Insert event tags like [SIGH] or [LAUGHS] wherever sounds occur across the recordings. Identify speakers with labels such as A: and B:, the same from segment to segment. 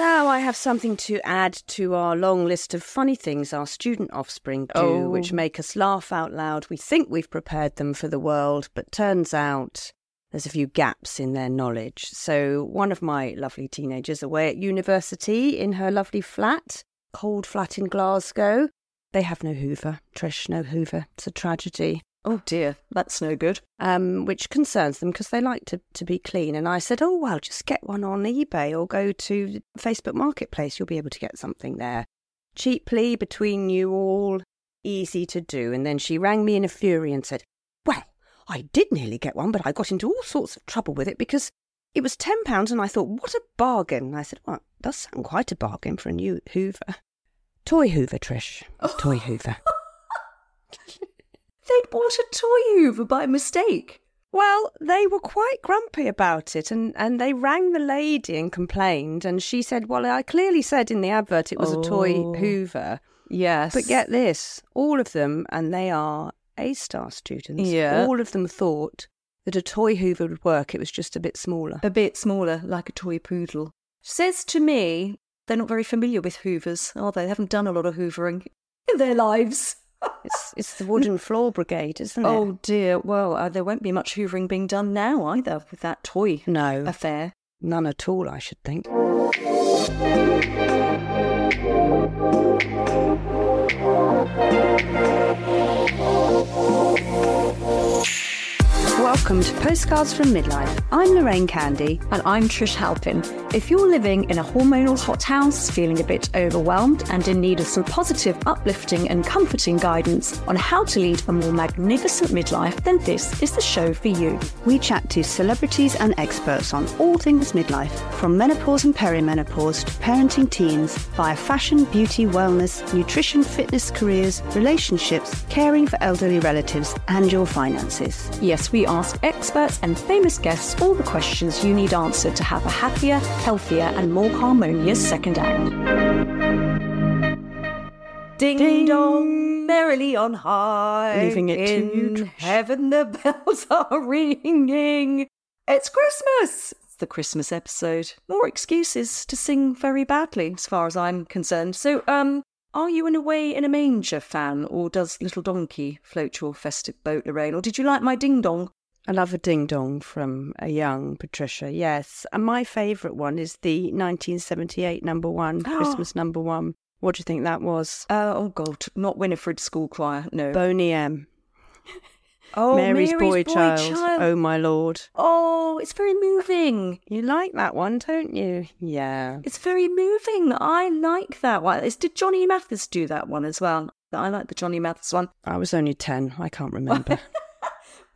A: Now I have something to add to our long list of funny things our student offspring do,
B: Oh.
A: which make us laugh out loud. We think we've prepared them for the world, but turns out there's a few gaps in their knowledge. So one of my lovely teenagers away at university in her lovely flat, cold flat in Glasgow. They have no Hoover, Trish, no Hoover. It's a tragedy
B: Oh dear, that's no good.
A: um, which concerns them because they like to, to be clean. And I said, oh, well, just get one on eBay or go to Facebook Marketplace. You'll be able to get something there cheaply between you all, easy to do. And then she rang me in a fury and said, well, I did nearly get one, but I got into all sorts of trouble with it because it was £10 and I thought, what a bargain. And I said, well, it does sound quite a bargain for a new Hoover. Toy Hoover, Trish. [LAUGHS] Toy Hoover.
B: They'd bought a toy Hoover by mistake.
A: Well, they were quite grumpy about it, and, and they rang the lady and complained. And she said, Well, I clearly said in the advert it was a toy
B: Oh.
A: Hoover.
B: Yes.
A: But get this all of them, and they are A star students,
B: Yeah.
A: all of them thought that a toy Hoover would work. It was just a bit smaller.
B: a bit smaller, like a toy poodle. Says to me, they're not very familiar with Hoovers, are they? They haven't done a lot of Hoovering in their lives.
A: It's, it's the wooden floor brigade, isn't it?
B: Oh dear. Well, uh, there won't be much hoovering being done now either with that toy
A: no,
B: affair.
A: none at all, I should think. Welcome to Postcards from Midlife. I'm Lorraine Candy.
C: And I'm Trish Halpin. If you're living in a hormonal hothouse, feeling a bit overwhelmed, and in need of some positive, uplifting, and comforting guidance on how to lead a more magnificent midlife, then this is the show for you.
A: We chat to celebrities and experts on all things midlife, from menopause and perimenopause to parenting teens, via fashion, beauty, wellness, nutrition, fitness, careers, relationships, caring for elderly relatives, and your finances.
C: Yes, we ask experts and famous guests all the questions you need answered to have a happier, healthier, and more harmonious second act.
B: Ding,
A: Ding.
B: dong, merrily on high.
A: Leaving it to
B: in
A: you, Trish.
B: heaven the [LAUGHS] bells are ringing. It's Christmas. It's the Christmas episode. More excuses to sing very badly, as far as I'm concerned. So, um, are you an away in a manger fan, or does Little Donkey float your festive boat, Lorraine? Or did you like my ding dong?
A: I love a ding dong from a young Patricia, yes. And my favourite one is the 1978 number one, [GASPS] Christmas number one. What do you think that was?
B: Uh, oh God, not Winifred School Choir. No.
A: Boney M. [LAUGHS]
B: oh,
A: Mary's, boy, child. Oh my lord.
B: Oh, it's very moving.
A: You like that one, don't you? Yeah.
B: It's very moving. I like that one. It's, did Johnny Mathis do that one as well? I like the Johnny Mathis one.
A: I was only 10. I can't remember. [LAUGHS]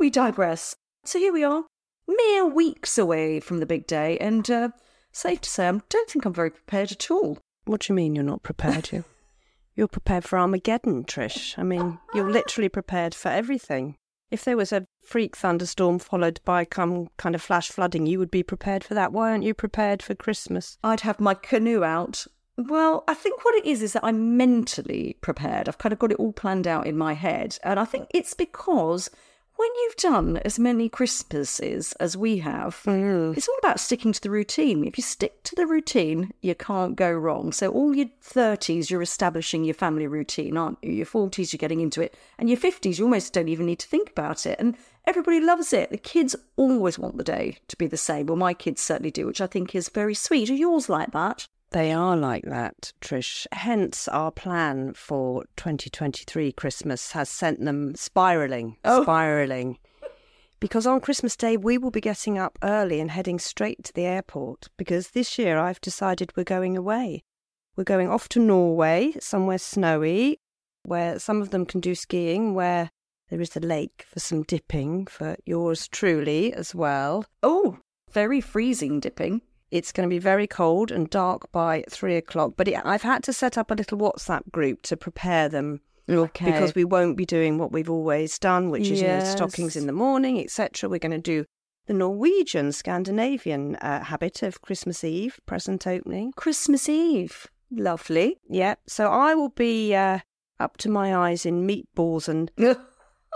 B: We digress. So here we are, mere weeks away from the big day, and uh, safe to say, I don't think I'm very prepared at all.
A: what do you mean you're not prepared? You? [LAUGHS] You're prepared for Armageddon, Trish. I mean, you're literally prepared for everything. If there was a freak thunderstorm followed by some kind of flash flooding, you would be prepared for that. Why aren't you prepared for Christmas?
B: I'd have my canoe out. Well, I think what it is is that I'm mentally prepared. I've kind of got it all planned out in my head. And I think it's because when you've done as many Christmases as we have, mm. it's all about sticking to the routine. If you stick to the routine, you can't go wrong. So, all your 30s, you're establishing your family routine, aren't you? Your 40s, you're getting into it. And your 50s, you almost don't even need to think about it. And everybody loves it. The kids always want the day to be the same. Well, my kids certainly do, which I think is very sweet. Are yours like that?
A: They are like that, Trish. Hence, our plan for 2023 Christmas has sent them spiraling, [LAUGHS]
B: Oh.
A: spiraling. because on Christmas Day we will be getting up early and heading straight to the airport because this year I've decided we're going away. We're going off to Norway, somewhere snowy, where some of them can do skiing, where there is a lake for some dipping for yours truly as well.
B: Oh, very freezing dipping.
A: It's going to be very cold and dark by three o'clock, but it, I've had to set up a little WhatsApp group to prepare them
B: Okay.
A: because we won't be doing what we've always done, which is you know, stockings in the morning, etc. We're going to do the Norwegian, Scandinavian uh, habit of Christmas Eve present opening.
B: Christmas Eve. Lovely.
A: Yeah, so I will be uh, up to my eyes in meatballs and [LAUGHS]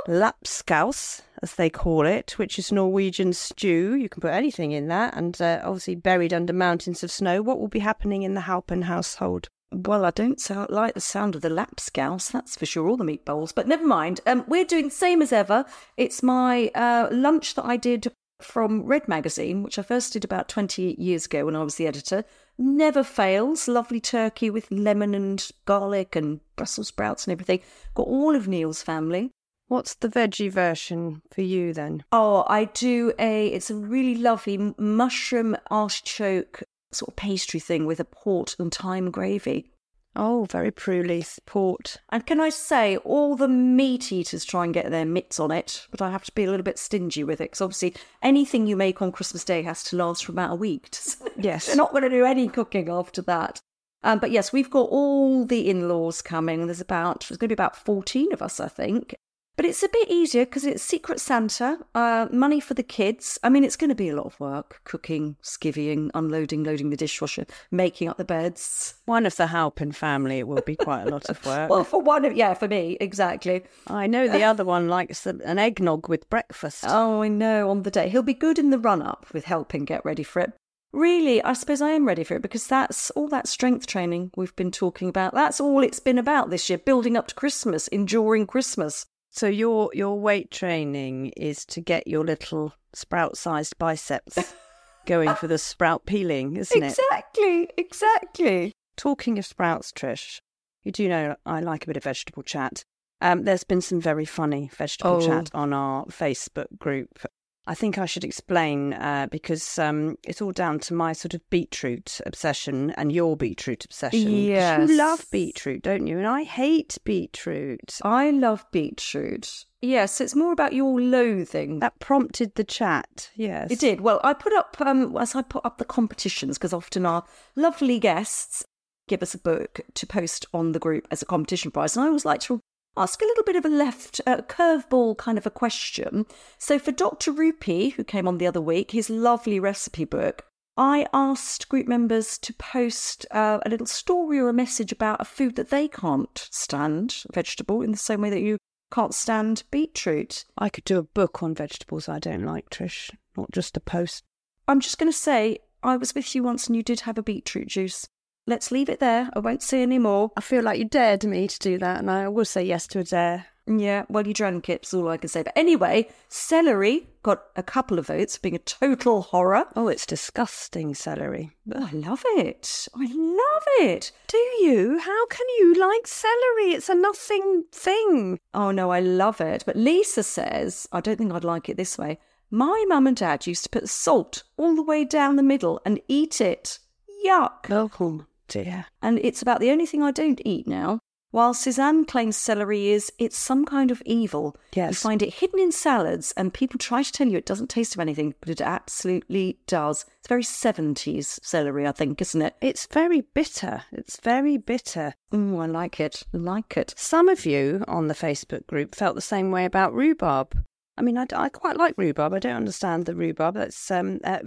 A: lapskaus, as they call it, which is Norwegian stew. You can put anything in that, and uh, obviously buried under mountains of snow. What will be happening in the Halpin household?
B: Well, I don't like the sound of the lapscouse, that's for sure, all the meatballs. But never mind. Um, we're doing the same as ever. It's my uh, lunch that I did from Red Magazine, which I first did about 20 years ago when I was the editor. Never fails. Lovely turkey with lemon and garlic and Brussels sprouts and everything. Got all of Neil's family.
A: What's the veggie version for you then?
B: Oh, I do a. It's a really lovely mushroom artichoke sort of pastry thing with a port and thyme gravy.
A: Oh, very pruly port.
B: And can I say, all the meat eaters try and get their mitts on it, but I have to be a little bit stingy with it because obviously anything you make on Christmas Day has to last for about a week. [LAUGHS]
A: Yes.
B: They're not going to do any cooking after that. Um, but yes, we've got all the in-laws coming. There's about there's going to be about fourteen of us, I think. But it's a bit easier because it's Secret Santa, uh, money for the kids. I mean, it's going to be a lot of work: cooking, skivvying, unloading, loading the dishwasher, making up the beds.
A: One of the Halpin family, it will be quite a lot of [LAUGHS] work.
B: Well, for one of yeah, for me exactly.
A: I know the other one likes an eggnog with breakfast.
B: Oh, I know. On the day, he'll be good in the run-up with helping get ready for it. Really, I suppose I am ready for it because that's all that strength training we've been talking about. That's all it's been about this year, building up to Christmas, enduring Christmas.
A: So your your weight training is to get your little sprout-sized biceps [LAUGHS] going for the sprout peeling, isn't it?
B: Exactly, exactly.
A: Talking of sprouts, Trish, you do know I like a bit of vegetable chat. Um, there's been some very funny vegetable
B: Oh.
A: chat on our Facebook group. I think I should explain uh, because um, it's all down to my sort of beetroot obsession and your beetroot obsession.
B: Yes.
A: You love beetroot, don't you? And I hate beetroot.
B: I love beetroot. Yes, it's more about your loathing.
A: That prompted the chat, yes.
B: It did. Well, I put up um as I put up the competitions because often our lovely guests give us a book to post on the group as a competition prize, and I always like to ask a little bit of a left uh, curveball kind of a question. So for Dr. Rupy, who came on the other week, his lovely recipe book. I asked group members to post uh, a little story or a message about a food that they can't stand, vegetable, in the same way that you can't stand beetroot.
A: I could do a book on vegetables I don't like, Trish, not just a post.
B: I'm just going to say, I was with you once and you did have a beetroot juice. Let's leave it there. I won't say any more.
A: I feel like you dared me to do that, and I will say yes to a dare.
B: Yeah, well, you drank it, that's all I can say. But anyway, celery got a couple of votes for being a total horror.
A: Oh, it's disgusting celery.
B: Oh, I love it. I love it.
A: Do you? How can you like celery? It's a nothing thing.
B: Oh, no, I love it. But Lisa says, I don't think I'd like it this way. My mum and dad used to put salt all the way down the middle and eat it. Yuck.
A: Oh, dear.
B: and it's about the only thing I don't eat now. While Suzanne claims celery is, it's some kind of evil.
A: Yes.
B: You find it hidden in salads, and people try to tell you it doesn't taste of anything, but it absolutely does. It's very 70s celery, I think, isn't it?
A: It's very bitter. It's very bitter.
B: Oh, I like it. I like it.
A: Some of you on the Facebook group felt the same way about rhubarb. I mean, I, I quite like rhubarb. I don't understand the rhubarb. That's um, uh,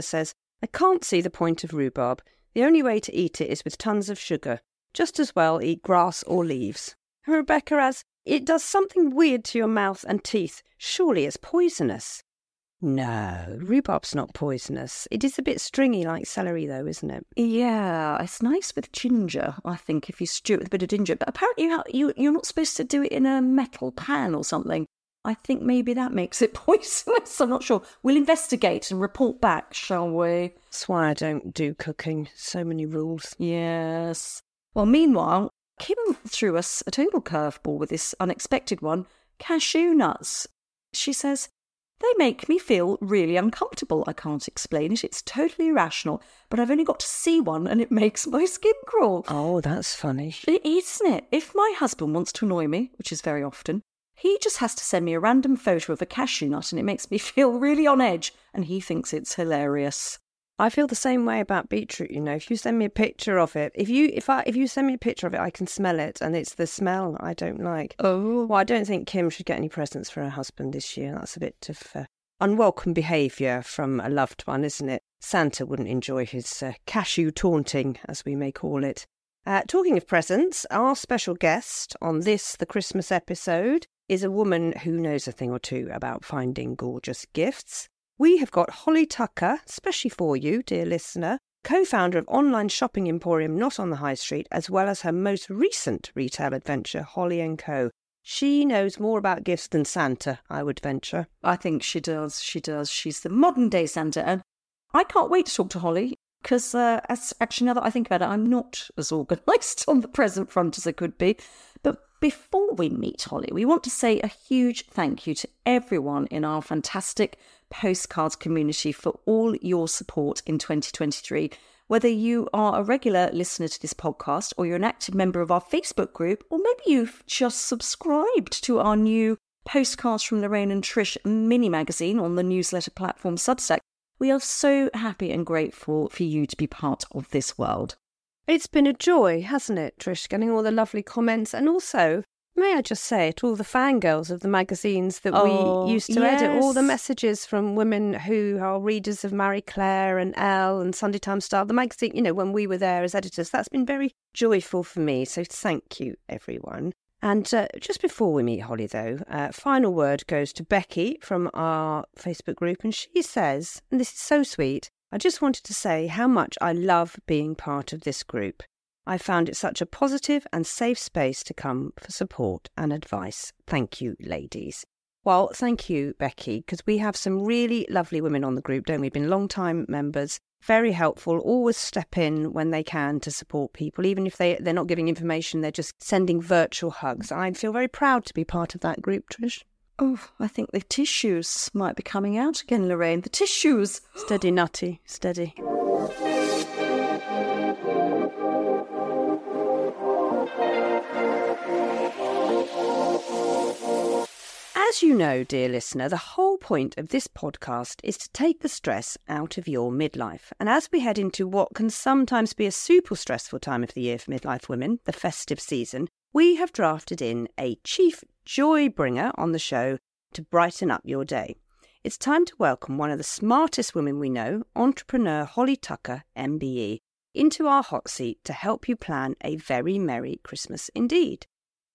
A: says, I can't see the point of rhubarb. The only way to eat it is with tons of sugar. Just as well eat grass or leaves. Rebecca as, it does something weird to your mouth and teeth. Surely it's poisonous. No, rhubarb's not poisonous. It is a bit stringy like celery, though, isn't it?
B: Yeah, it's nice with ginger, I think, if you stew it with a bit of ginger. But apparently, you, you're not supposed to do it in a metal pan or something. I think maybe that makes it [LAUGHS] poisonous. I'm not sure. We'll investigate and report back, shall we?
A: That's why I don't do cooking. So many rules.
B: Yes. Well, meanwhile, Kim threw us a total curveball with this unexpected one cashew nuts. She says, They make me feel really uncomfortable. I can't explain it. It's totally irrational, but I've only got to see one and it [LAUGHS] makes my skin crawl.
A: Oh, that's funny.
B: It is, isn't it? If my husband wants to annoy me, which is very often, he just has to send me a random photo of a cashew nut and it makes me [LAUGHS] feel really on edge and he thinks it's hilarious.
A: I feel the same way about beetroot. You know, if you send me a picture of it, if you if I if you send me a picture of it, I can smell it, and it's the smell I don't like.
B: Oh,
A: Well, I don't think Kim should get any presents for her husband this year. That's a bit of uh, unwelcome behaviour from a loved one, isn't it? Santa wouldn't enjoy his uh, cashew taunting, as we may call it. Uh, talking of presents, our special guest on this, the Christmas episode, is a woman who knows a thing or two about finding gorgeous gifts. We have got Holly Tucker, especially for you, dear listener, co founder of online shopping emporium Not on the High Street, as well as her most recent retail adventure, Holly & Co. She knows more about gifts than Santa, I would venture.
B: I think she does. She does. She's the modern day Santa. And I can't wait to talk to Holly because, uh, as, actually, now that I think about it, I'm not as organised [LAUGHS] on the present front as I could be. Before we meet Holly, we want to say a huge thank you to everyone in our fantastic postcards community for all your support in 2023. Whether you are a regular listener to this podcast or you're an active member of our Facebook group, or maybe you've just subscribed to our new Postcards from Lorraine and Trish mini magazine on the newsletter platform Substack, we are so happy and grateful for you to be part of this world.
A: It's been a joy, hasn't it, Trish, getting all the lovely comments and also, may I just say it, all the fangirls of the magazines that
B: Oh,
A: we used to edit, all the messages from women who are readers of Marie Claire and Elle and Sunday Times Style, the magazine, you know, when we were there as editors. That's been very joyful for me. So thank you, everyone. And uh, just before we meet Holly, though, uh, final word goes to Becky from our Facebook group. And she says, and this is so sweet, I just wanted to say how much I love being part of this group. I found it such a positive and safe space to come for support and advice. Thank you, ladies. Well, thank you, Becky, because we have some really lovely women on the group, don't we? Been long time members, very helpful, always step in when they can to support people, even if they, they're not giving information, they're just sending virtual hugs. I feel very proud to be part of that group, Trish.
B: Oh, I think the tissues might be coming out again, Lorraine. The tissues.
A: Steady, nutty, steady. As you know, dear listener, the whole point of this podcast is to take the stress out of your midlife. And as we head into what can sometimes be a super stressful time of the year for midlife women, the festive season, we have drafted in a chief joy bringer on the show to brighten up your day. It's time to welcome one of the smartest women we know, entrepreneur Holly Tucker, MBE, into our hot seat to help you plan a very merry Christmas indeed.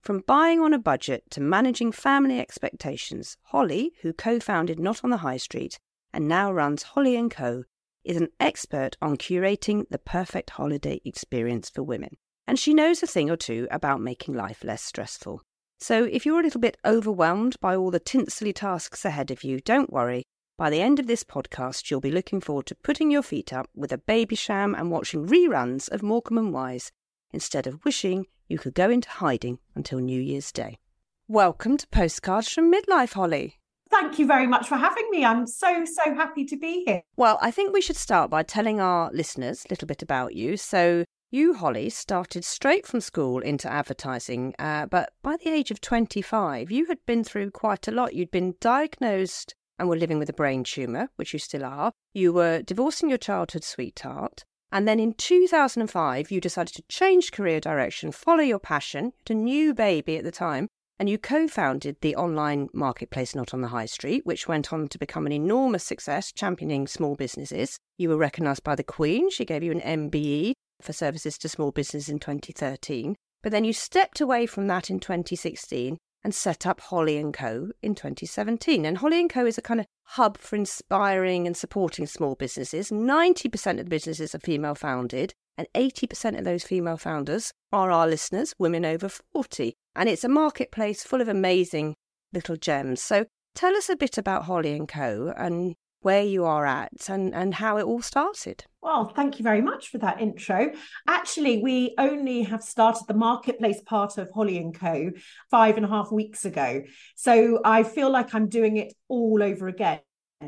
A: From buying on a budget to managing family expectations, Holly, who co-founded Not on the High Street and now runs Holly & Co, is an expert on curating the perfect holiday experience for women. And she knows a thing or two about making life less stressful. So if you're a little bit overwhelmed by all the tinselly tasks ahead of you, don't worry. By the end of this podcast, you'll be looking forward to putting your feet up with a Babycham and watching reruns of Morecambe and Wise instead of wishing you could go into hiding until New Year's Day. Welcome to Postcards from Midlife, Holly.
D: Thank you very much for having me. I'm so, so happy to be here.
A: Well, I think we should start by telling our listeners a little bit about you. So, you, Holly, started straight from school into advertising, uh, but by the age of 25, you had been through quite a lot. You'd been diagnosed and were living with a brain tumour, which you still are. You were divorcing your childhood sweetheart. And then in 2005, you decided to change career direction, follow your passion, you had a new baby at the time, and you co founded the online marketplace Not on the High Street, which went on to become an enormous success, championing small businesses. You were recognised by the Queen. She gave you an MBE for services to small business in 2013. But then you stepped away from that in 2016 and set up Holly & Co. in 2017. And Holly & Co. is a kind of hub for inspiring and supporting small businesses. 90% of the businesses are female founded, and 80% of those female founders are our listeners, women over 40. And it's a marketplace full of amazing little gems. So tell us a bit about Holly & Co. and where you are at and, and how it all started.
D: Well, thank you very much for that intro. Actually, we only have started the marketplace part of Holly and Co. five and a half weeks ago. So I feel like I'm doing it all over again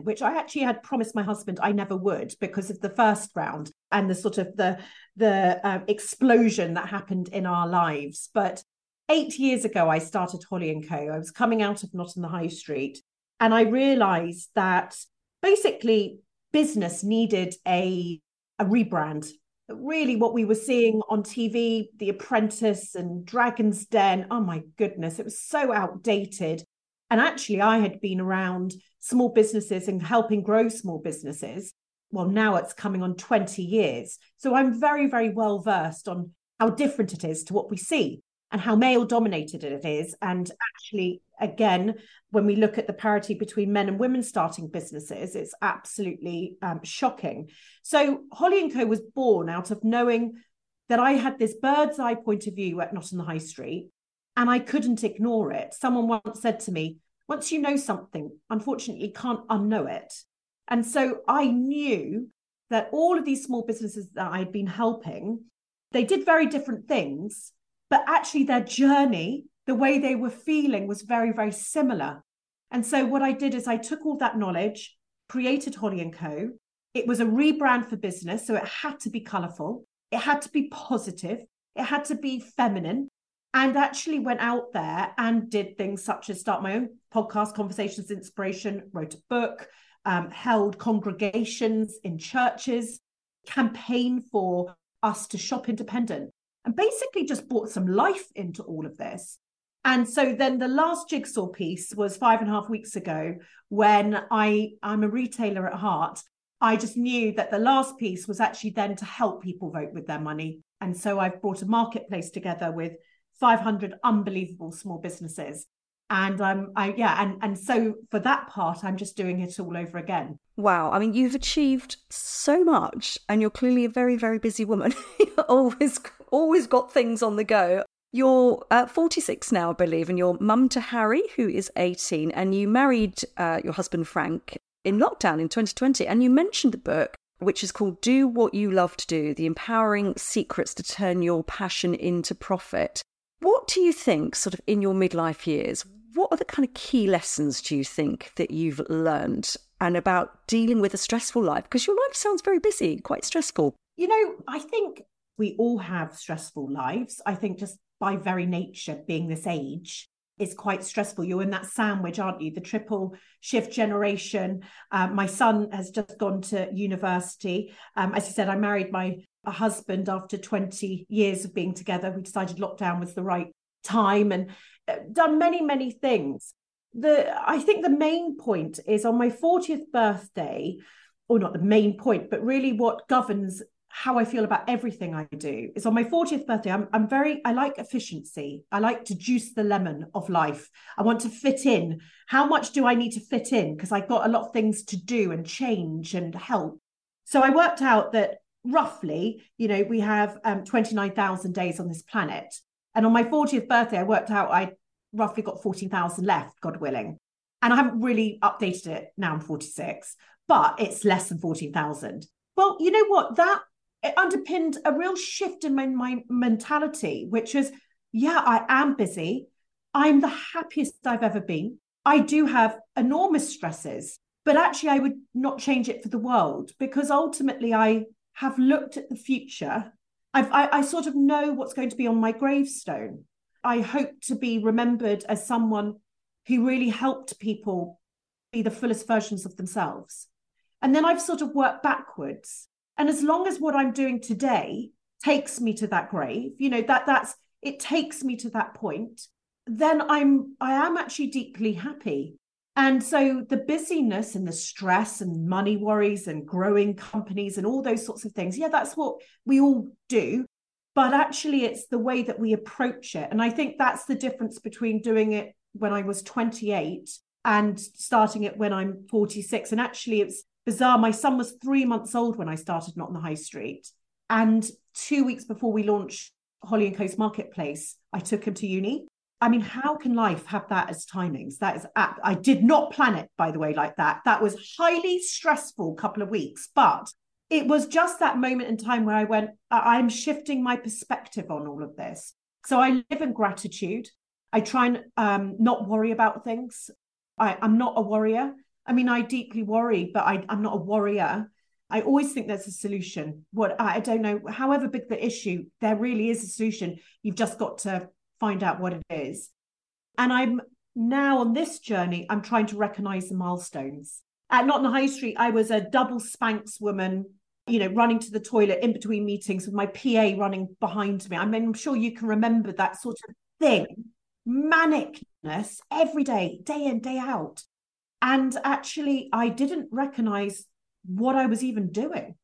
D: which I actually had promised my husband I never would because of the first round and the sort of the the uh, explosion that happened in our lives. But eight years ago, I started Holly and Co. I was coming out of Not on the High Street, and I realised that basically business needed a a rebrand. Really, what we were seeing on TV, The Apprentice and Dragon's Den, oh my goodness, it was so outdated. And actually, I had been around small businesses and helping grow small businesses. Well, now it's coming on 20 years. So I'm very, very well versed on how different it is to what we see and how male dominated it is. And actually, again, when we look at the parity between men and women starting businesses, it's absolutely um, shocking. So Holly and Co was born out of knowing that I had this bird's eye point of view at Not on the High Street, and I couldn't ignore it. Someone once said to me, "Once you know something, unfortunately, you can't unknow it." And so I knew that all of these small businesses that I'd been helping, they did very different things, but actually their journey the way they were feeling was very, very similar. And so what I did is I took all that knowledge, created Holly and Co. It was a rebrand for business, so it had to be colorful, it had to be positive, it had to be feminine, and actually went out there and did things such as start my own podcast, Conversations Inspiration, wrote a book, um, held congregations in churches, campaign for us to shop independent, and basically just brought some life into all of this. And so then the last jigsaw piece was five and a half weeks ago when I, I'm a retailer at heart. I just knew that the last piece was actually then to help people vote with their money. And so I've brought a marketplace together with 500 unbelievable small businesses. And um, I yeah, and and so for that part, I'm just doing it all over again.
B: Wow, I mean, you've achieved so much, and you're clearly a very, very busy woman. [LAUGHS] Always, always got things on the go. You're uh, 46 now, I believe, and you're mum to Harry, who is 18, and you married uh, your husband Frank in lockdown in 2020. And you mentioned the book, which is called Do What You Love to Do The Empowering Secrets to Turn Your Passion into Profit. What do you think, sort of in your midlife years, what are the kind of key lessons do you think that you've learned and about dealing with a stressful life? Because your life sounds very busy, quite stressful.
D: You know, I think we all have stressful lives. I think just by very nature, being this age, is quite stressful. You're in that sandwich, aren't you? The triple shift generation. Uh, my son has just gone to university. Um, as you said, I married my husband after 20 years of being together. We decided lockdown was the right time and done many, many things. The I think the main point is on my 40th birthday, or not the main point, but really what governs how I feel about everything I do is on my 40th birthday. I'm, I'm very, I like efficiency. I like to juice the lemon of life. I want to fit in. How much do I need to fit in? Because I've got a lot of things to do and change and help. So I worked out that roughly, you know, we have um, 29,000 days on this planet. And on my 40th birthday, I worked out I roughly got 14,000 left, God willing. And I haven't really updated it. Now I'm 46, but it's less than 14,000. Well, you know what? That it underpinned a real shift in my, my mentality, which is, yeah, I am busy. I'm the happiest I've ever been. I do have enormous stresses, but actually, I would not change it for the world because ultimately, I have looked at the future. I've, I, I sort of know what's going to be on my gravestone. I hope to be remembered as someone who really helped people be the fullest versions of themselves. And then I've sort of worked backwards and as long as what I'm doing today takes me to that grave, you know, that that's it takes me to that point, then I'm I am actually deeply happy. And so the busyness and the stress and money worries and growing companies and all those sorts of things, yeah, that's what we all do. But actually, it's the way that we approach it. And I think that's the difference between doing it when I was 28 and starting it when I'm 46. And actually, it's bizarre. My son was three months old when I started Not on the High Street. And two weeks before we launched Holly and Co's Marketplace, I took him to uni. I mean, how can life have that as timings? That is, I did not plan it, by the way, like that. That was highly stressful couple of weeks, but it was just that moment in time where I went, I'm shifting my perspective on all of this. So I live in gratitude. I try and um, not worry about things. I, I'm not a worrier. I mean, I deeply worry, but I, I'm not a worrier. I always think there's a solution. What I don't know, however big the issue, there really is a solution. You've just got to find out what it is. And I'm now on this journey, I'm trying to recognize the milestones. At the High Street, I was a double Spanx woman, you know, running to the toilet in between meetings with my PA running behind me. I mean, I'm sure you can remember that sort of thing, manicness every day, day in, day out. And actually, I didn't recognize what I was even doing.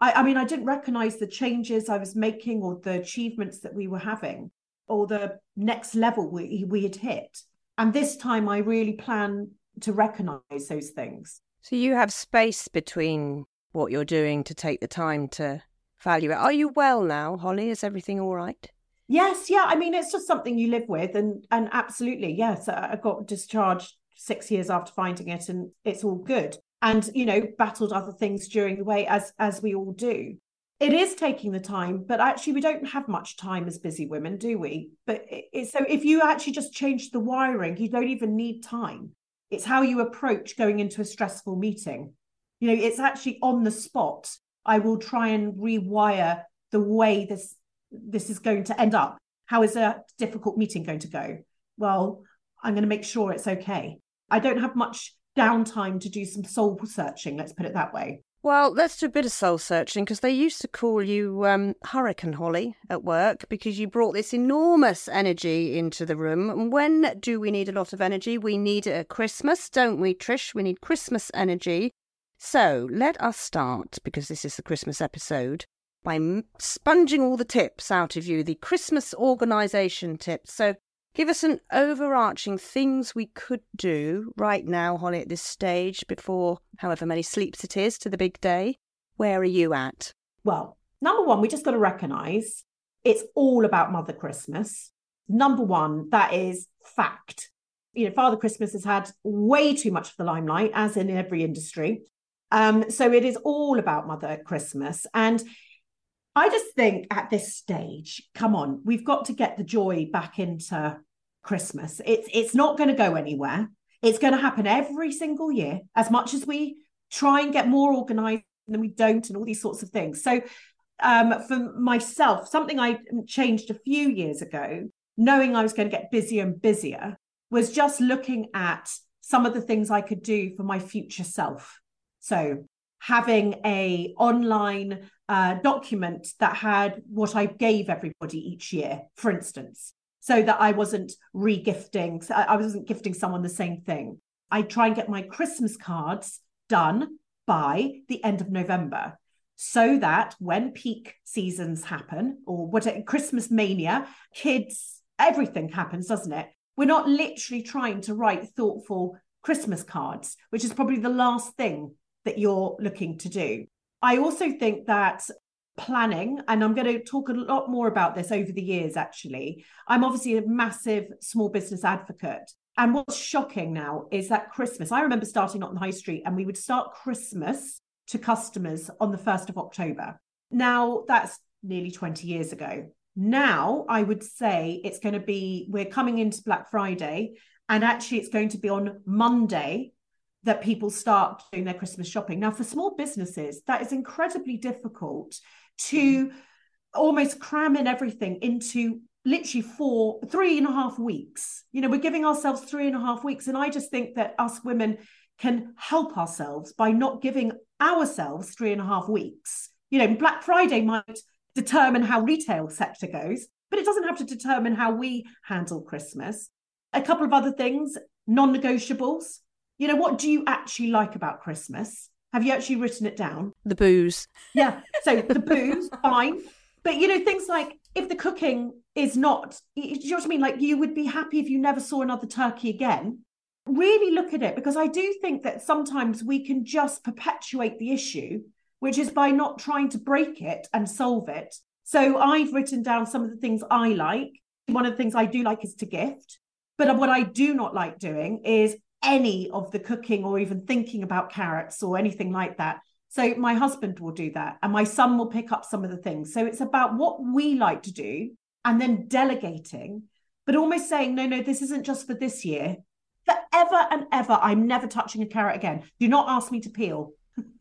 D: I, I mean, I didn't recognize the changes I was making or the achievements that we were having or the next level we, we had hit. And this time I really plan to recognize those things.
A: So you have space between what you're doing to take the time to value it. Are you well now, Holly? Is everything all right?
D: Yes, yeah. I mean, it's just something you live with, and and absolutely, yes. I got discharged six years after finding it, and it's all good. And you know, battled other things during the way, as as we all do it is taking the time but actually we don't have much time as busy women do we? But it, so if you actually just change the wiring you don't even need time. It's how you approach going into a stressful meeting. You know it's actually on the spot i will try and rewire the way this this is going to end up. How is a difficult meeting going to go? Well i'm going to make sure it's okay. I don't have much downtime to do some soul searching let's put it that way
A: well, let's do a bit of soul searching because they used to call you um, Hurricane Holly at work because you brought this enormous energy into the room. And when do we need a lot of energy? We need it at Christmas, don't we, Trish? We need Christmas energy. So let us start, because this is the Christmas episode, by sponging all the tips out of you, the Christmas organisation tips. So Give us an overarching things we could do right now, Holly, at this stage before however many sleeps it is to the big day. Where are you at?
D: Well, number one, we just got to recognize it's all about Mother Christmas. Number one, that is fact. You know, Father Christmas has had way too much of the limelight, as in every industry. Um, so it is all about Mother Christmas. And I just think at this stage, come on, we've got to get the joy back into Christmas. It's it's not going to go anywhere. It's going to happen every single year, as much as we try and get more organized and we don't, and all these sorts of things. So, um, for myself, something I changed a few years ago, knowing I was going to get busier and busier, was just looking at some of the things I could do for my future self. So, having a online uh, document that had what I gave everybody each year, for instance, so that I wasn't regifting, I wasn't gifting someone the same thing. I try and get my Christmas cards done by the end of November so that when peak seasons happen or what Christmas mania, kids, everything happens, doesn't it? We're not literally trying to write thoughtful Christmas cards, which is probably the last thing that you're looking to do. I also think that planning, and I'm going to talk a lot more about this over the years, actually. I'm obviously a massive small business advocate. And what's shocking now is that Christmas, I remember starting on the high street and we would start Christmas to customers on the 1st of October. Now, that's nearly 20 years ago. Now, I would say it's going to be, we're coming into Black Friday, and actually, it's going to be on Monday that people start doing their Christmas shopping. Now, for small businesses, that is incredibly difficult to mm-hmm. almost cram in everything into literally four, three and a half weeks. You know, we're giving ourselves three and a half weeks. And I just think that us women can help ourselves by not giving ourselves three and a half weeks. You know, Black Friday might determine how retail sector goes, but it doesn't have to determine how we handle Christmas. A couple of other things, non-negotiables. You know, what do you actually like about Christmas? Have you actually written it down?
A: The booze.
D: Yeah. So the [LAUGHS] booze, fine. But you know, things like if the cooking is not, you know what I mean? Like you would be happy if you never saw another turkey again. Really look at it because I do think that sometimes we can just perpetuate the issue, which is by not trying to break it and solve it. So I've written down some of the things I like. One of the things I do like is to gift. But what I do not like doing is any of the cooking or even thinking about carrots or anything like that. So my husband will do that and my son will pick up some of the things. So it's about what we like to do and then delegating, but almost saying, no, no, this isn't just for this year. Forever and ever, I'm never touching a carrot again. Do not ask me to peel.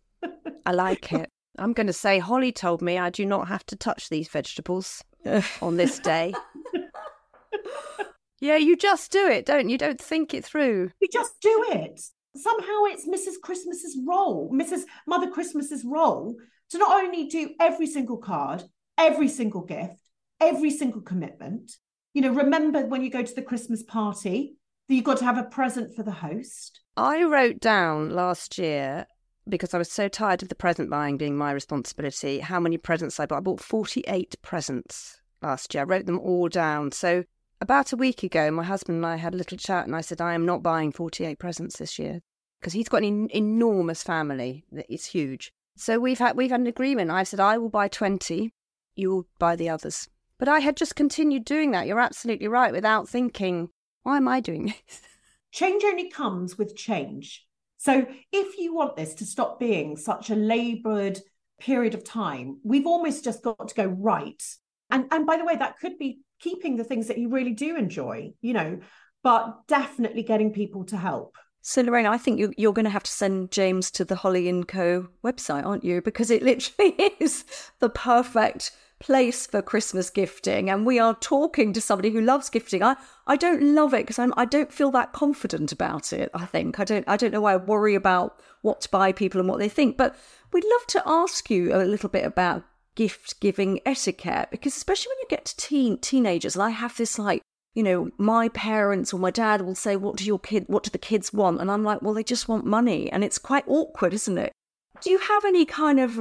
D: [LAUGHS]
A: I like it. I'm going to say Holly told me I do not have to touch these vegetables [LAUGHS] on this day. [LAUGHS] yeah, you just do it, don't you? Don't think it through.
D: You just do it. Somehow it's Mrs. Christmas's role, Mrs. Mother Christmas's role to not only do every single card, every single gift, every single commitment. You know, remember when you go to the Christmas party that you've got to have a present for the host.
A: I wrote down last year because I was so tired of the present buying being my responsibility, how many presents I bought. I bought 48 presents last year. I wrote them all down. So about a week ago, my husband and I had a little chat, and I said, I am not buying 48 presents this year because he's got an enormous family. It's huge. So we've had we've had an agreement. I've said I will buy 20, you will buy the others. But I had just continued doing that. You're absolutely right without thinking, why am I doing this? [LAUGHS]
D: Change only comes with change. So if you want this to stop being such a labored period of time, we've almost just got to go right. And and by the way, that could be keeping the things that you really do enjoy, you know, but definitely getting people to help.
B: So Lorraine, I think you, you're going to have to send James to the Holly and Co website, aren't you? Because it [LAUGHS] literally is the perfect place for Christmas gifting, and we are talking to somebody who loves gifting. I, I don't love it because I'm I don't feel that confident about it. I think I don't I don't know why I worry about what to buy people and what they think. But we'd love to ask you a little bit about gift giving etiquette because especially when you get to teen teenagers, and I have this like you know, my parents or my dad will say, "What do your kid? What do the kids want?" And I'm like, "Well, they just want money," and it's quite awkward, isn't it? do you have any kind of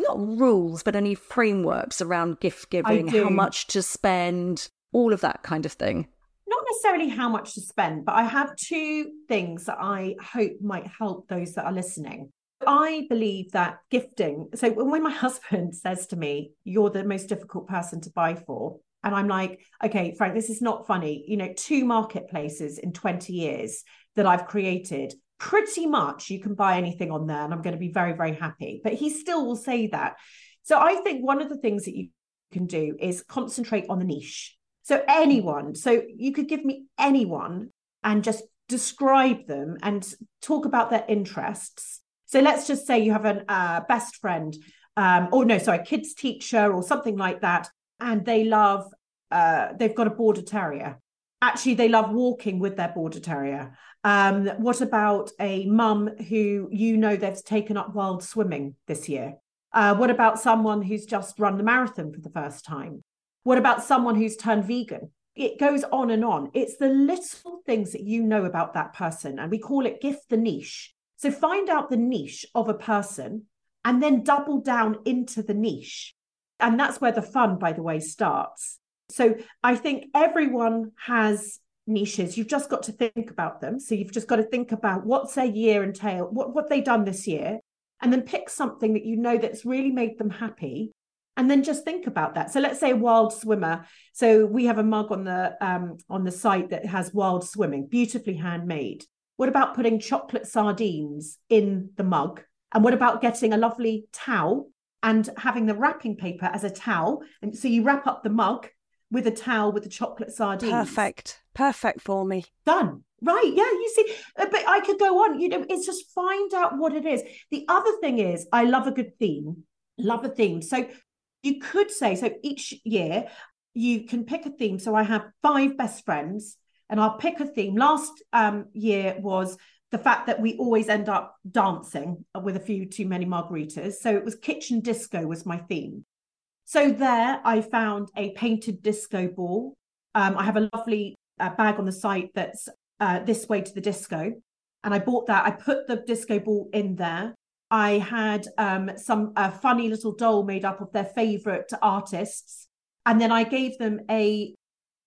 B: not rules but any frameworks around gift giving how much to spend all of that kind of thing
D: not necessarily how much to spend but i have two things that i hope might help those that are listening i believe that gifting so when my [LAUGHS] husband says to me you're the most difficult person to buy for and i'm like okay frank this is not funny you know two marketplaces in 20 years that i've created pretty much you can buy anything on there and I'm going to be very, very happy. But he still will say that. So I think one of the things that you can do is concentrate on the niche. So anyone, so you could give me anyone and just describe them and talk about their interests. So let's just say you have a uh, best friend, um, or no, sorry, kids teacher or something like that, and they love, uh, they've got a border terrier. Actually, they love walking with their border terrier. Um, what about a mum who you know they've taken up wild swimming this year? Uh, what about someone who's just run the marathon for the first time? What about someone who's turned vegan? It goes on and on. It's the little things that you know about that person, and we call it gift the niche. So find out the niche of a person and then double down into the niche. And that's where the fun, by the way, starts. So I think everyone has niches. You've just got to think about them. So you've just got to think about what's their year entail what what they done this year and then pick something that you know that's really made them happy and then just think about that. So let's say a wild swimmer. So we have a mug on the um, on the site that has wild swimming beautifully handmade what about putting chocolate sardines in the mug and what about getting a lovely towel and having the wrapping paper as a towel and so you wrap up the mug with a towel with the chocolate sardines.
A: Perfect. Perfect for me.
D: Done. Right. Yeah. You see, uh, but I could go on. You know, it's just find out what it is. The other thing is, I love a good theme. Love a theme. So you could say, so each year you can pick a theme. So I have five best friends and I'll pick a theme. Last um, year was the fact that we always end up dancing with a few too many margaritas. So it was kitchen disco was my theme. So there, I found a painted disco ball. Um, I have a lovely uh, bag on the site that's uh, this way to the disco, and I bought that. I put the disco ball in there. I had um, some uh, funny little doll made up of their favorite artists, and then I gave them a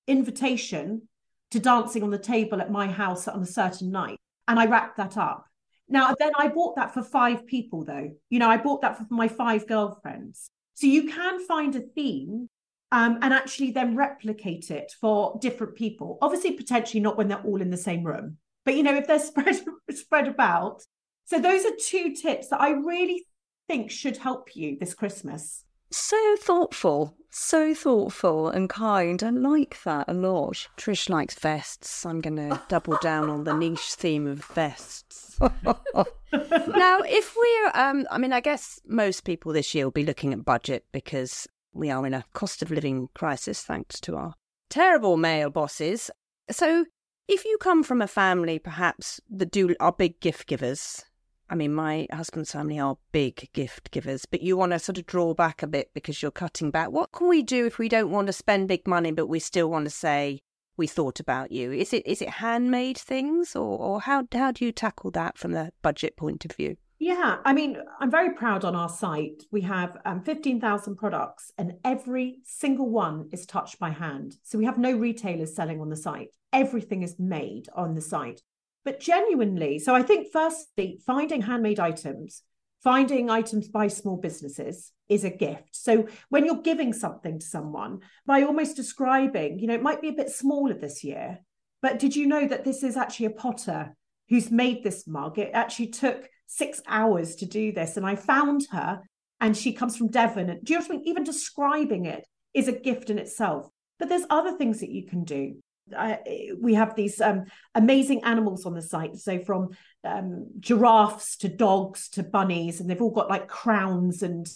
D: invitation to dancing on the table at my house on a certain night, and I wrapped that up. Now, then I bought that for five people, though. You know, I bought that for my five girlfriends. So you can find a theme um, and actually then replicate it for different people. Obviously, potentially not when they're all in the same room, but you know, if they're [LAUGHS] spread spread about. So those are two tips that I really think should help you this Christmas.
B: So thoughtful, so thoughtful and kind. I like that a lot.
A: Trish likes vests. I'm going to double down on the niche theme of vests. [LAUGHS] now, if we're, um, I mean, I guess most people this year will be looking at budget because we are in a cost of living crisis thanks to our terrible male bosses. So, if you come from a family perhaps that do are big gift givers, I mean, my husband's family are big gift givers, but you want to sort of draw back a bit because you're cutting back. What can we do if we don't want to spend big money, but we still want to say we thought about you? Is it is it handmade things, or or how how do you tackle that from the budget point of view?
D: Yeah, I mean, I'm very proud on our site. We have um, 15,000 products, and every single one is touched by hand. So we have no retailers selling on the site. Everything is made on the site. But genuinely, so I think firstly, finding handmade items, finding items by small businesses is a gift. So when you're giving something to someone, by almost describing, you know, it might be a bit smaller this year, but did you know that this is actually a potter who's made this mug? It actually took six hours to do this. And I found her and she comes from Devon. And do you know what I mean? Even describing it is a gift in itself. But there's other things that you can do. We have these um, amazing animals on the site. So from um, giraffes to dogs to bunnies, and they've all got like crowns. And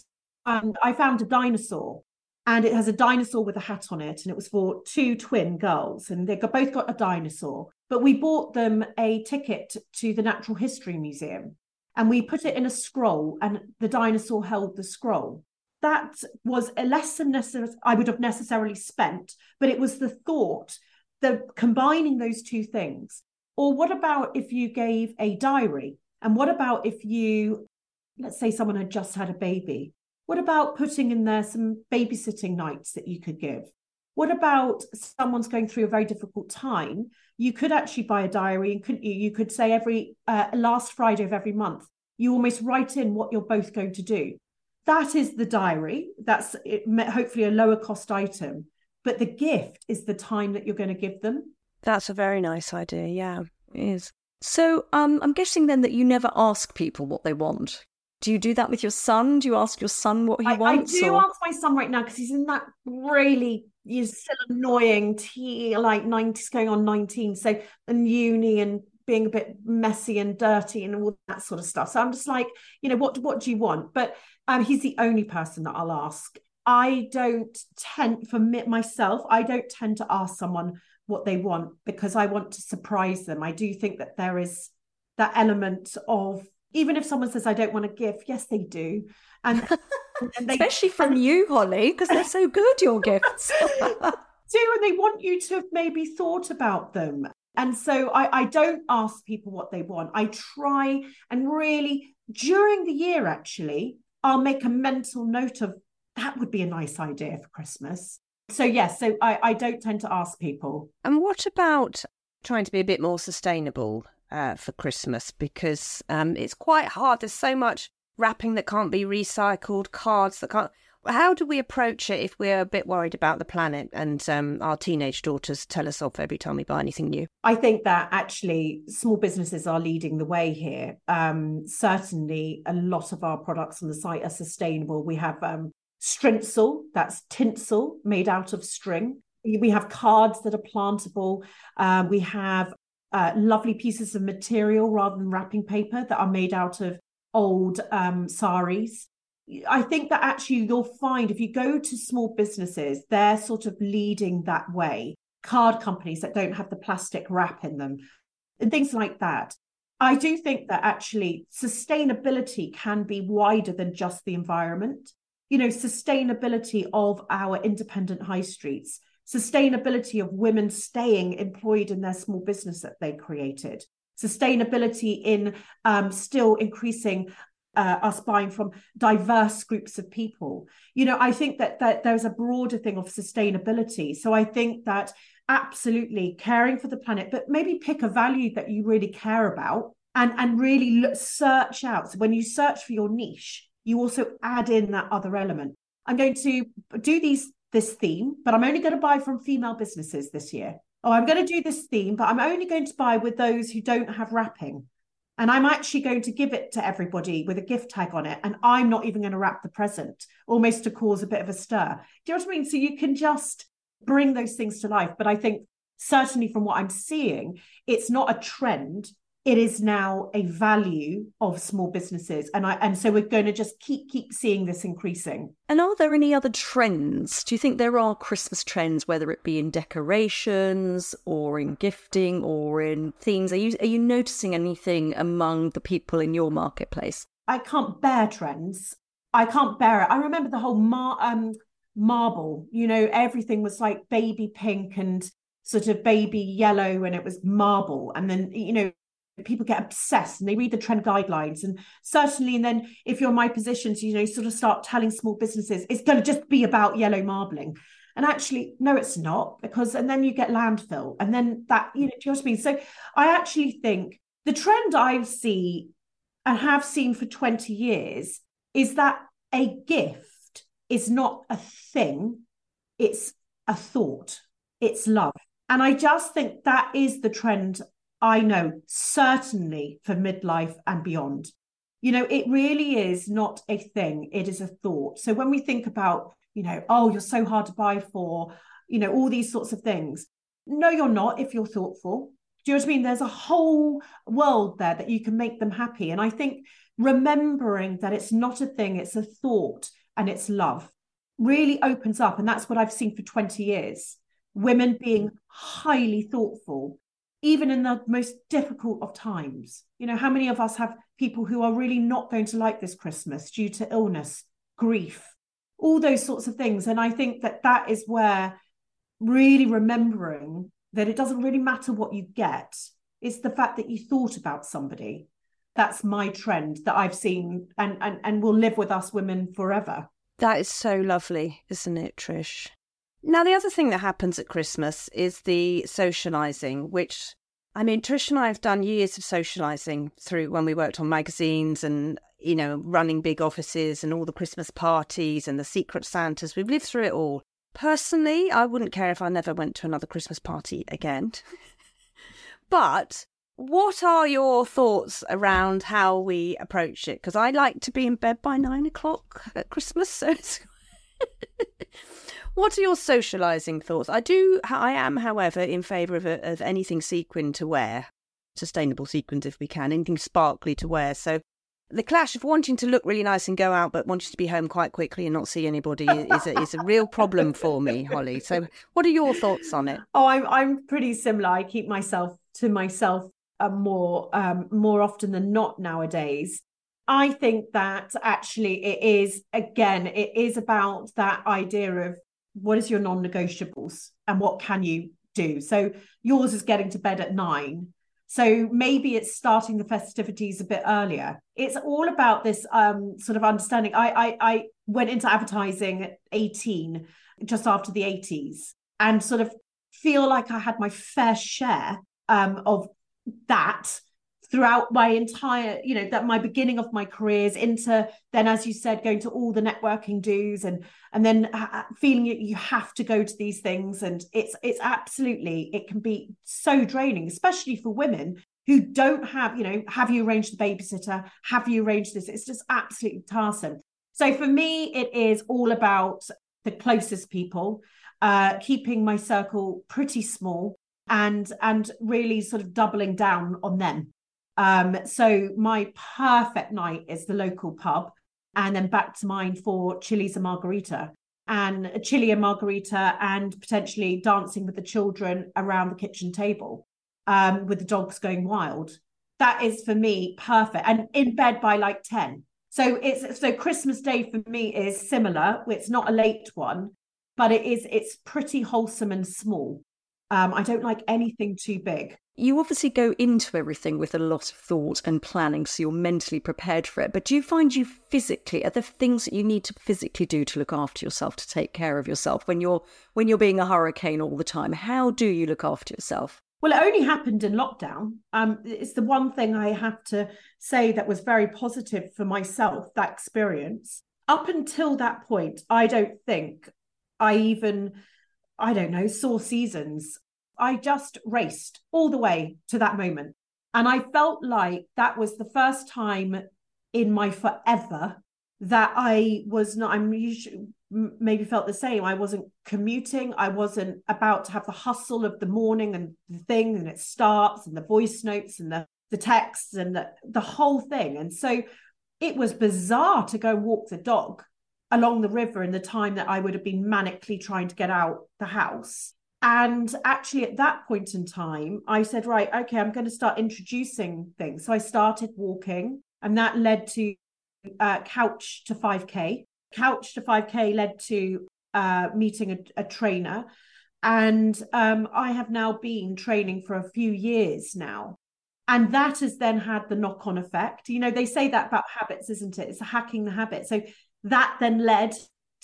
D: um, I found a dinosaur, and it has a dinosaur with a hat on it, and it was for two twin girls, and they both got a dinosaur. But we bought them a ticket to the Natural History Museum, and we put it in a scroll and the dinosaur held the scroll that was a lesson necessary i would have necessarily spent but it was the thought the combining those two things or what about if you gave a diary and what about if you let's say someone had just had a baby what about putting in there some babysitting nights that you could give what about someone's going through a very difficult time? You could actually buy a diary and couldn't you? You could say every uh, last Friday of every month, you almost write in what you're both going to do. That is the diary. That's it, hopefully a lower cost item. But the gift is the time that you're going to give them.
A: That's a very nice idea. Yeah, it is.
B: So um, I'm guessing then that you never ask people what they want. Do you do that with your son? Do you ask your son what he
D: I,
B: wants?
D: I do
B: or?
D: ask my son right now because he's in that really he's still annoying tea like 90s going on 19 so and uni and being a bit messy and dirty and all that sort of stuff so i'm just like you know what what do you want but um he's the only person that i'll ask i don't tend for me, myself i don't tend to ask someone what they want because i want to surprise them i do think that there is that element of even if someone says I don't want a gift, yes, they do, and, [LAUGHS]
B: and they, especially from you, Holly, because they're so good. Your gifts [LAUGHS] do,
D: and they want you to have maybe thought about them. And so I, I don't ask people what they want. I try and really during the year, actually, I'll make a mental note of that would be a nice idea for Christmas. So yes, so I, I don't tend to ask people.
A: And what about trying to be a bit more sustainable? uh, for Christmas because um, it's quite hard. There's so much wrapping that can't be recycled, cards that can't. How do we approach it if we're a bit worried about the planet and um, our teenage daughters tell us off every time we buy anything new?
D: I think that actually small businesses are leading the way here. Um, certainly, a lot of our products on the site are sustainable. We have um, Strintzel, that's tinsel made out of string. We have cards that are plantable. Uh, we have uh, lovely pieces of material rather than wrapping paper that are made out of old um, saris. I think that actually you'll find if you go to small businesses, they're sort of leading that way. Card companies that don't have the plastic wrap in them and things like that. I do think that actually sustainability can be wider than just the environment. You know, sustainability of our independent high streets, sustainability of women staying employed in their small business that they created, sustainability in um, still increasing uh, us buying from diverse groups of people. You know, I think that, that there's a broader thing of sustainability. So I think that absolutely caring for the planet, but maybe pick a value that you really care about and, and really look, search out. So when you search for your niche, you also add in that other element. I'm going to do these this theme, but I'm only going to buy from female businesses this year. Oh, I'm going to do this theme, but I'm only going to buy with those who don't have wrapping. And I'm actually going to give it to everybody with a gift tag on it. And I'm not even going to wrap the present, almost to cause a bit of a stir. Do you know what I mean? So you can just bring those things to life. But I think certainly from what I'm seeing, it's not a trend it is now a value of small businesses. And i and so we're going to just keep keep seeing this increasing.
B: And are there any other trends? Do you think there are christmas trends whether it be in decorations or in gifting or in themes are you are you noticing anything among the people in your marketplace?
D: I can't bear trends. I can't bear it. I remember the whole mar- um, marble you know everything was like baby pink and sort of baby yellow and it was marble. And then you know people get obsessed and they read the trend guidelines. And certainly and then if you're in my position to you know sort of start telling small businesses it's going to just be about yellow marbling. And actually no it's not because and then you get landfill and then that you know do you know what i mean? So i actually think the trend i see and have seen for 20 years is that a gift is not a thing it's a thought it's love. And i just think that is the trend I know certainly for midlife and beyond. You know, it really is not a thing, it is a thought. So when we think about, you know, oh, you're so hard to buy for, you know, all these sorts of things. No, you're not if you're thoughtful. Do you know what I mean? There's a whole world there that you can make them happy. And I think remembering that it's not a thing, it's a thought and it's love really opens up. And that's what I've seen for 20 years women being highly thoughtful even in the most difficult of times. You know, how many of us have people who are really not going to like this Christmas due to illness, grief, all those sorts of things. And I think that that is where really remembering that it doesn't really matter what you get, it's the fact that you thought about somebody. That's my trend that I've seen and, and, and will live with us women forever.
A: That is so lovely, isn't it, Trish? Now, the other thing that happens at Christmas is the socializing, which I mean, Trish and I have done years of socializing through when we worked on magazines and, you know, running big offices and all the Christmas parties and the secret Santas. We've lived through it all. Personally, I wouldn't care if I never went to another Christmas party again. [LAUGHS] but what are your thoughts around how we approach it? Because I like to be in bed by nine o'clock at Christmas. So [LAUGHS] [LAUGHS] What are your socialising thoughts? I do. I am, however, in favour of, of anything sequin to wear, sustainable sequins if we can, anything sparkly to wear. So the clash of wanting to look really nice and go out, but wanting to be home quite quickly and not see anybody is a, is a real problem for me, Holly. So, what are your thoughts on it?
D: Oh, I'm I'm pretty similar. I keep myself to myself uh, more um, more often than not nowadays. I think that actually it is again it is about that idea of what is your non-negotiables and what can you do? So yours is getting to bed at nine. So maybe it's starting the festivities a bit earlier. It's all about this um, sort of understanding. I, I i went into advertising at 18 just after the 80s and sort of feel like i had my fair share um, of that throughout my entire you know that my beginning of my careers into then as you said going to all the networking dues and and then feeling that you have to go to these things. And it's it's absolutely it can be so draining especially for women who don't have you know have you arranged the babysitter? Have you arranged this? It's just absolutely tiresome. So for me it is all about the closest people uh keeping my circle pretty small and and really sort of doubling down on them um, so my perfect night is the local pub, and then back to mine for chilies and margarita, and a chili and margarita, and potentially dancing with the children around the kitchen table, um, with the dogs going wild. That is for me perfect, and in bed by like ten. So it's so Christmas Day for me is similar. It's not a late one, but it is it's pretty wholesome and small. Um, I don't like anything too big.
B: You obviously go into everything with a lot of thought and planning, so you're mentally prepared for it. But do you find you physically are there things that you need to physically do to look after yourself, to take care of yourself when you're when you're being a hurricane all the time? How do you look after yourself?
D: Well, it only happened in lockdown. Um, it's the one thing I have to say that was very positive for myself, that experience. Up until that point, I don't think I even, I don't know, saw seasons. I just raced all the way to that moment. And I felt like that was the first time in my forever that I was not, I'm usually, maybe felt the same. I wasn't commuting. I wasn't about to have the hustle of the morning and the thing, and it starts and the voice notes and the, the texts and the, the whole thing. And so it was bizarre to go walk the dog along the river in the time that I would have been manically trying to get out the house. And actually, at that point in time, I said, right, okay, I'm going to start introducing things. So I started walking, and that led to uh, couch to 5K. Couch to 5K led to uh, meeting a, a, trainer. And um, I have now been training for a few years now. And that has then had the knock on effect. You know, they say that about habits, isn't it? It's hacking the habit. So that then led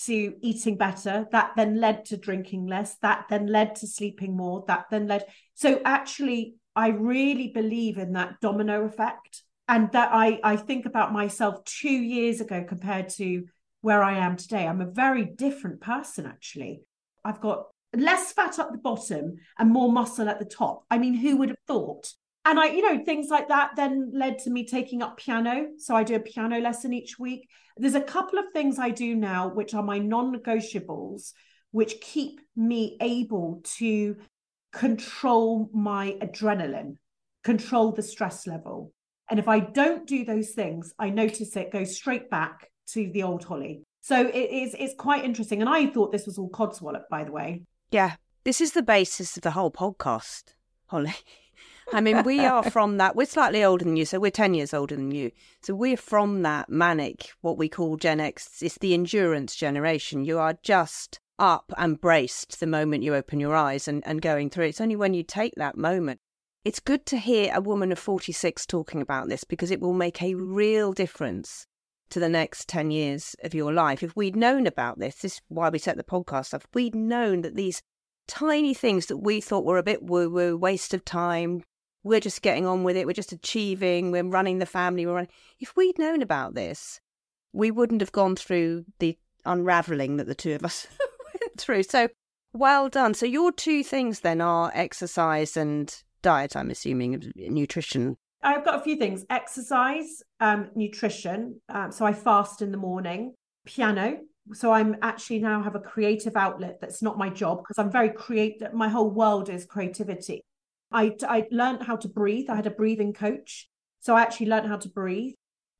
D: to eating better. That then led to drinking less. That then led to sleeping more. That then led. So actually, I really believe in that domino effect. And that I, I think about myself two years ago compared to where I am today. I'm a very different person, actually. I've got less fat at the bottom and more muscle at the top. I mean, who would have thought? And I, you know, things like that then led to me taking up piano. So I do a piano lesson each week. There's a couple of things I do now, which are my non negotiables, which keep me able to control my adrenaline, control the stress level. And if I don't do those things, I notice it goes straight back to the old Holly. So it is it's quite interesting. And I thought this was all codswallop, by the way.
A: Yeah. This is the basis of the whole podcast, Holly. [LAUGHS] I mean, we are from that. We're slightly older than you, so we're 10 years older than you. So we're from that manic, what we call Gen X. It's the endurance generation. You are just up and braced the moment you open your eyes and, and going through. It's only when you take that moment. It's good to hear a woman of 46 talking about this because it will make a real difference to the next 10 years of your life. If we'd known about this, this is why we set the podcast up, if we'd known that these tiny things that we thought were a bit woo woo, waste of time, we're just getting on with it, we're just achieving, we're running the family, we're running. If we'd known about this, we wouldn't have gone through the unraveling that the two of us [LAUGHS] went through. So well done. So your two things then are exercise and diet, I'm assuming, nutrition.
D: I've got a few things exercise, um, nutrition. Um, so I fast in the morning, piano. So I'm actually now have a creative outlet that's not my job because I'm very creative. My whole world is creativity. I, I learned how to breathe. I had a breathing coach. So I actually learned how to breathe.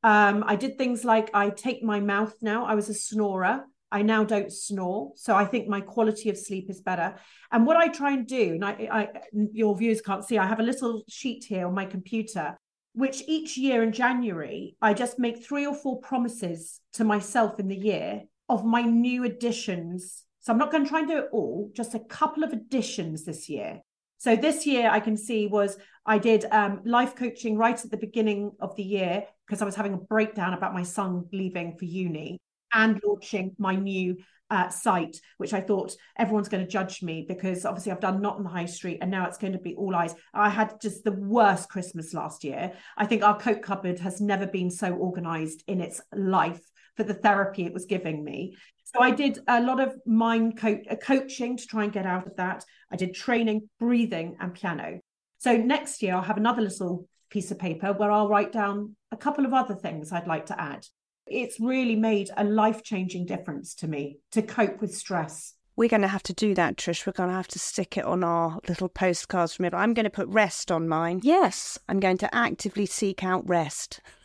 D: Um, I did things like I take my mouth now. I was a snorer. I now don't snore. So I think my quality of sleep is better. And what I try and do, and I, I your viewers can't see, I have a little sheet here on my computer, which each year in January, I just make three or four promises to myself in the year of my new additions. So I'm not going to try and do it all, just a couple of additions this year. So this year I can see was I did um, life coaching right at the beginning of the year because I was having a breakdown about my son leaving for uni and launching my new uh, site, which I thought everyone's going to judge me because obviously I've done not on the high street and now it's going to be all eyes. I had just the worst Christmas last year. I think our coat cupboard has never been so organized in its life for the therapy it was giving me. So I did a lot of mind co- uh, coaching to try and get out of that. I did training, breathing, and piano. So next year I'll have another little piece of paper where I'll write down a couple of other things I'd like to add. It's really made a life changing difference to me to cope with stress.
A: We're going to have to do that, Trish. We're going to have to stick it on our little postcards from it. I'm going to put rest on mine.
B: Yes.
A: I'm going to actively seek out rest. [LAUGHS]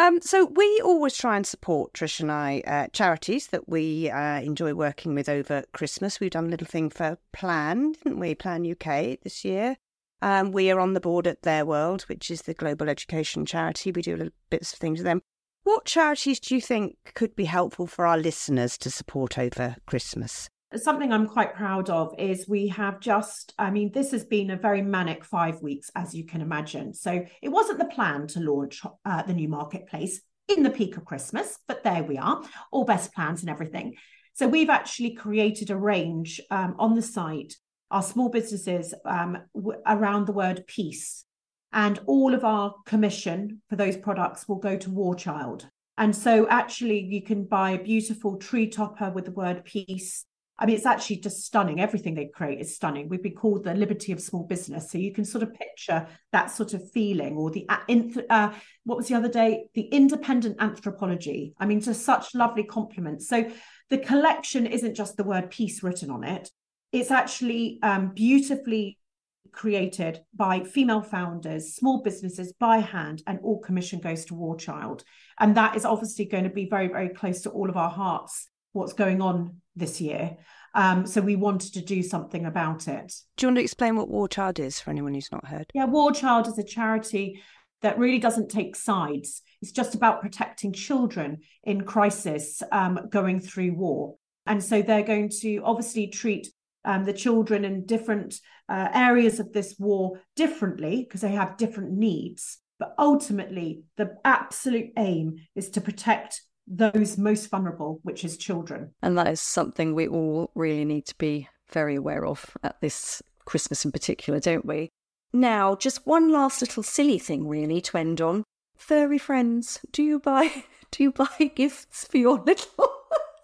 A: Um, so we always try and support Trish and I uh, charities that we uh, enjoy working with over Christmas. We've done a little thing for Plan, didn't we? Plan UK this year. Um, we are on the board at Theirworld, which is the global education charity. We do little bits of things with them. What charities do you think could be helpful for our listeners to support over Christmas?
D: Something I'm quite proud of is we have just, I mean, this has been a very manic five weeks, as you can imagine. So it wasn't the plan to launch uh, the new marketplace in the peak of Christmas, but there we are, all best plans and everything. So we've actually created a range um, on the site, our small businesses um, w- around the word peace. And all of our commission for those products will go to War Child. And so actually you can buy a beautiful tree topper with the word peace I mean, it's actually just stunning. Everything they create is stunning. We've been called the liberty of small business. So you can sort of picture that sort of feeling or the, uh, what was the other day? The independent Anthropologie. I mean, just such lovely compliments. So the collection isn't just the word peace written on it. It's actually um, beautifully created by female founders, small businesses by hand, and all commission goes to War Child. And that is obviously going to be very, very close to all of our hearts what's going on this year. Um, so we wanted to do something about it.
A: Do you want to explain what War Child is for anyone who's not heard?
D: Yeah, War Child is a charity that really doesn't take sides. It's just about protecting children in crisis um, going through war. And so they're going to obviously treat um, the children in different uh, areas of this war differently because they have different needs. But ultimately, the absolute aim is to protect those most vulnerable, which is children.
B: And that is something we all really need to be very aware of at this Christmas in particular, don't we? Now, just one last little silly thing really to end on. Furry friends, do you buy [LAUGHS] do you buy [LAUGHS] gifts for your little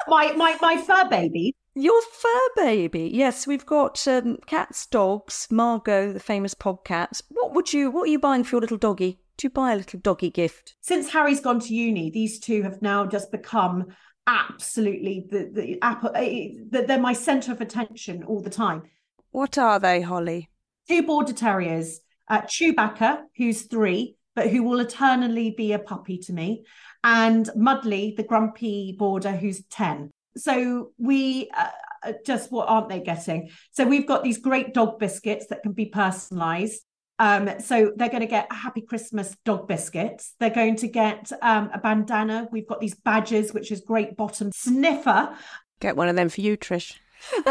D: my my my fur baby?
B: Your fur baby. Yes, we've got um, cats, dogs, Margot, the famous podcat. What would you what are you buying for your little doggy? You buy a little doggy gift?
D: Since Harry's gone to uni, these two have now just become absolutely the the apple. Eh, they're my centre of attention all the time.
A: What are they, Holly?
D: Two border terriers. Uh, Chewbacca, who's three, but who will eternally be a puppy to me, and Mudley, the grumpy border, who's ten. So we. Uh, uh just what aren't they getting? So we've got these great dog biscuits that can be personalized. Um, so they're going to get a Happy Christmas dog biscuits. They're going to get um, a bandana. We've got these badges, which is great bottom sniffer.
A: Get one of them for you, Trish. [LAUGHS]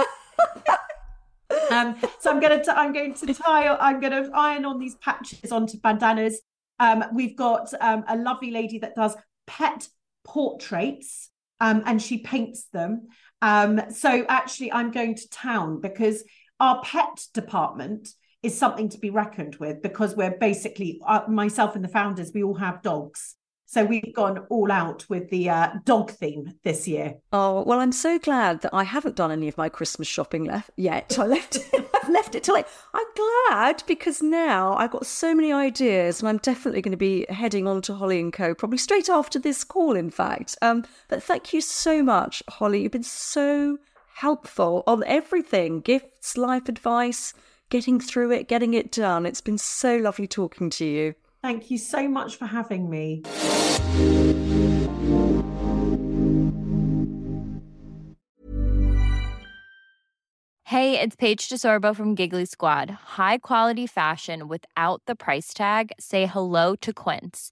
D: um, so I'm going to I'm going to tie I'm going to iron on these patches onto bandanas. Um, we've got um, a lovely lady that does pet portraits, um, and she paints them. Um, so actually, I'm going to town because our pet department is something to be reckoned with because we're basically uh, myself and the founders we all have dogs. So we've gone all out with the uh, dog theme this year.
B: Oh well i'm so glad that i haven't done any of my christmas shopping left yet. I left it [LAUGHS] i've left it till like i'm glad because now i've got so many ideas and i'm definitely going to be heading on to holly and co probably straight after this call in fact. Um, but thank you so much holly. You've been so helpful on everything gifts life advice getting through it, getting it done. It's been so lovely talking to you.
D: Thank you so much for having me.
E: Hey, it's Paige DeSorbo from Giggly Squad. High quality fashion without the price tag? Say hello to Quince.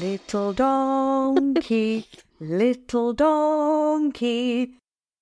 B: Little donkey, little donkey.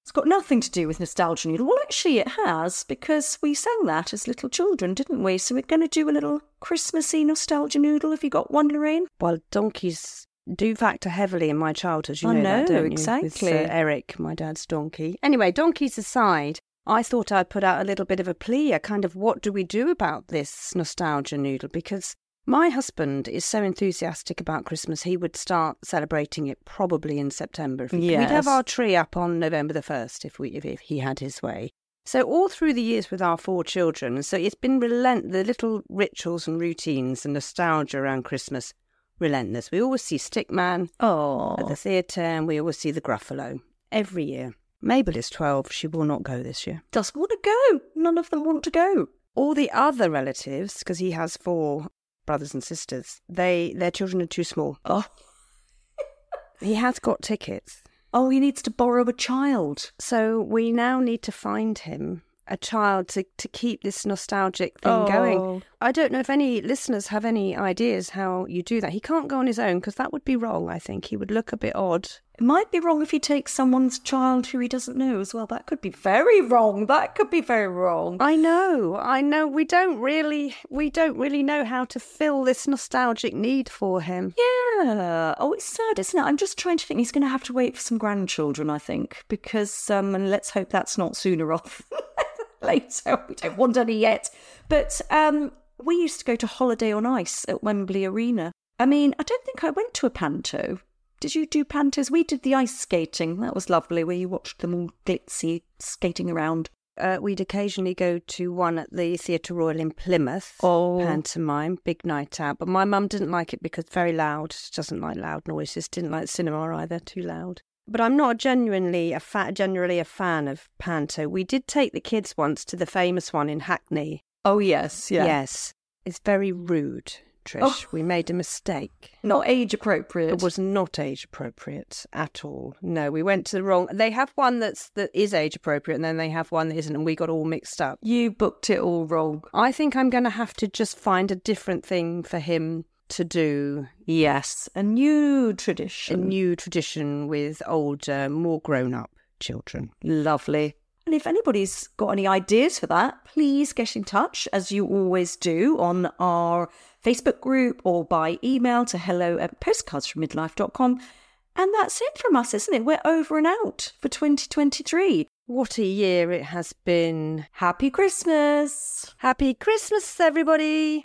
B: It's got nothing to do with nostalgia noodle. Well, actually, it has because we sang that as little children, didn't we? So we're going to do a little Christmassy nostalgia noodle. Have you got one, Lorraine?
A: Well, donkeys do factor heavily in my childhood. You
B: I
A: know,
B: know
A: that, don't
B: exactly.
A: You? With uh, Eric, my dad's donkey. Anyway, donkeys aside, I thought I'd put out a little bit of a plea, a kind of what do we do about this nostalgia noodle? Because my husband is so enthusiastic about Christmas, he would start celebrating it probably in September. If we,
B: yes.
A: We'd have our tree up on November the 1st if, we, if, if he had his way. So all through the years with our four children, so it's been relent the little rituals and routines and nostalgia around Christmas relentless. We always see Stickman
B: oh.
A: at the theatre and we always see the Gruffalo every year. Mabel is 12. She will not go this year.
B: Doesn't want to go. None of them want to go.
A: All the other relatives, because he has four brothers and sisters, they their children are too small.
B: Oh. [LAUGHS]
A: he has got tickets.
B: Oh, he needs to borrow a child.
A: So we now need to find him a child to, to keep this nostalgic thing oh. going. I don't know if any listeners have any ideas how you do that. He can't go on his own because that would be wrong, I think. He would look a bit odd.
B: It might be wrong if he takes someone's child who he doesn't know as well. That could be very wrong. That could be very wrong.
A: I know. I know. We don't really we don't really know how to fill this nostalgic need for him.
B: Yeah. Oh, it's sad, isn't it? I'm just trying to think he's going to have to wait for some grandchildren, I think, because um and let's hope that's not sooner off [LAUGHS] later. We don't want any yet. But um we used to go to Holiday on Ice at Wembley Arena. I mean, I don't think I went to a panto. Did you do pantos? We did the ice skating. That was lovely, where you watched them all glitzy skating around.
A: Uh, we'd occasionally go to one at the Theatre Royal in Plymouth.
B: Oh.
A: Pantomime, big night out. But my mum didn't like it because very loud. She doesn't like loud noises. Didn't like cinema either, too loud. But I'm not genuinely a fa- generally a fan of panto. We did take the kids once to the famous one in Hackney.
B: Oh yes, yeah.
A: Yes. It's very rude. Trish. Oh. We made a mistake.
B: Not age appropriate.
A: It was not age appropriate at all. No, we went to the wrong. They have one that's that is age appropriate, and then they have one that isn't, and we got all mixed up.
B: You booked it all wrong.
A: I think I'm going to have to just find a different thing for him to do.
B: Yes, a new tradition.
A: A new tradition with older, more grown up children.
B: Lovely. And if anybody's got any ideas for that, please get in touch, as you always do, on our Facebook group or by email to hello at postcardsfrommidlife.com. And that's it from us, isn't it? We're over and out for 2023.
A: What a year it has been.
B: Happy Christmas!
A: Happy Christmas, everybody!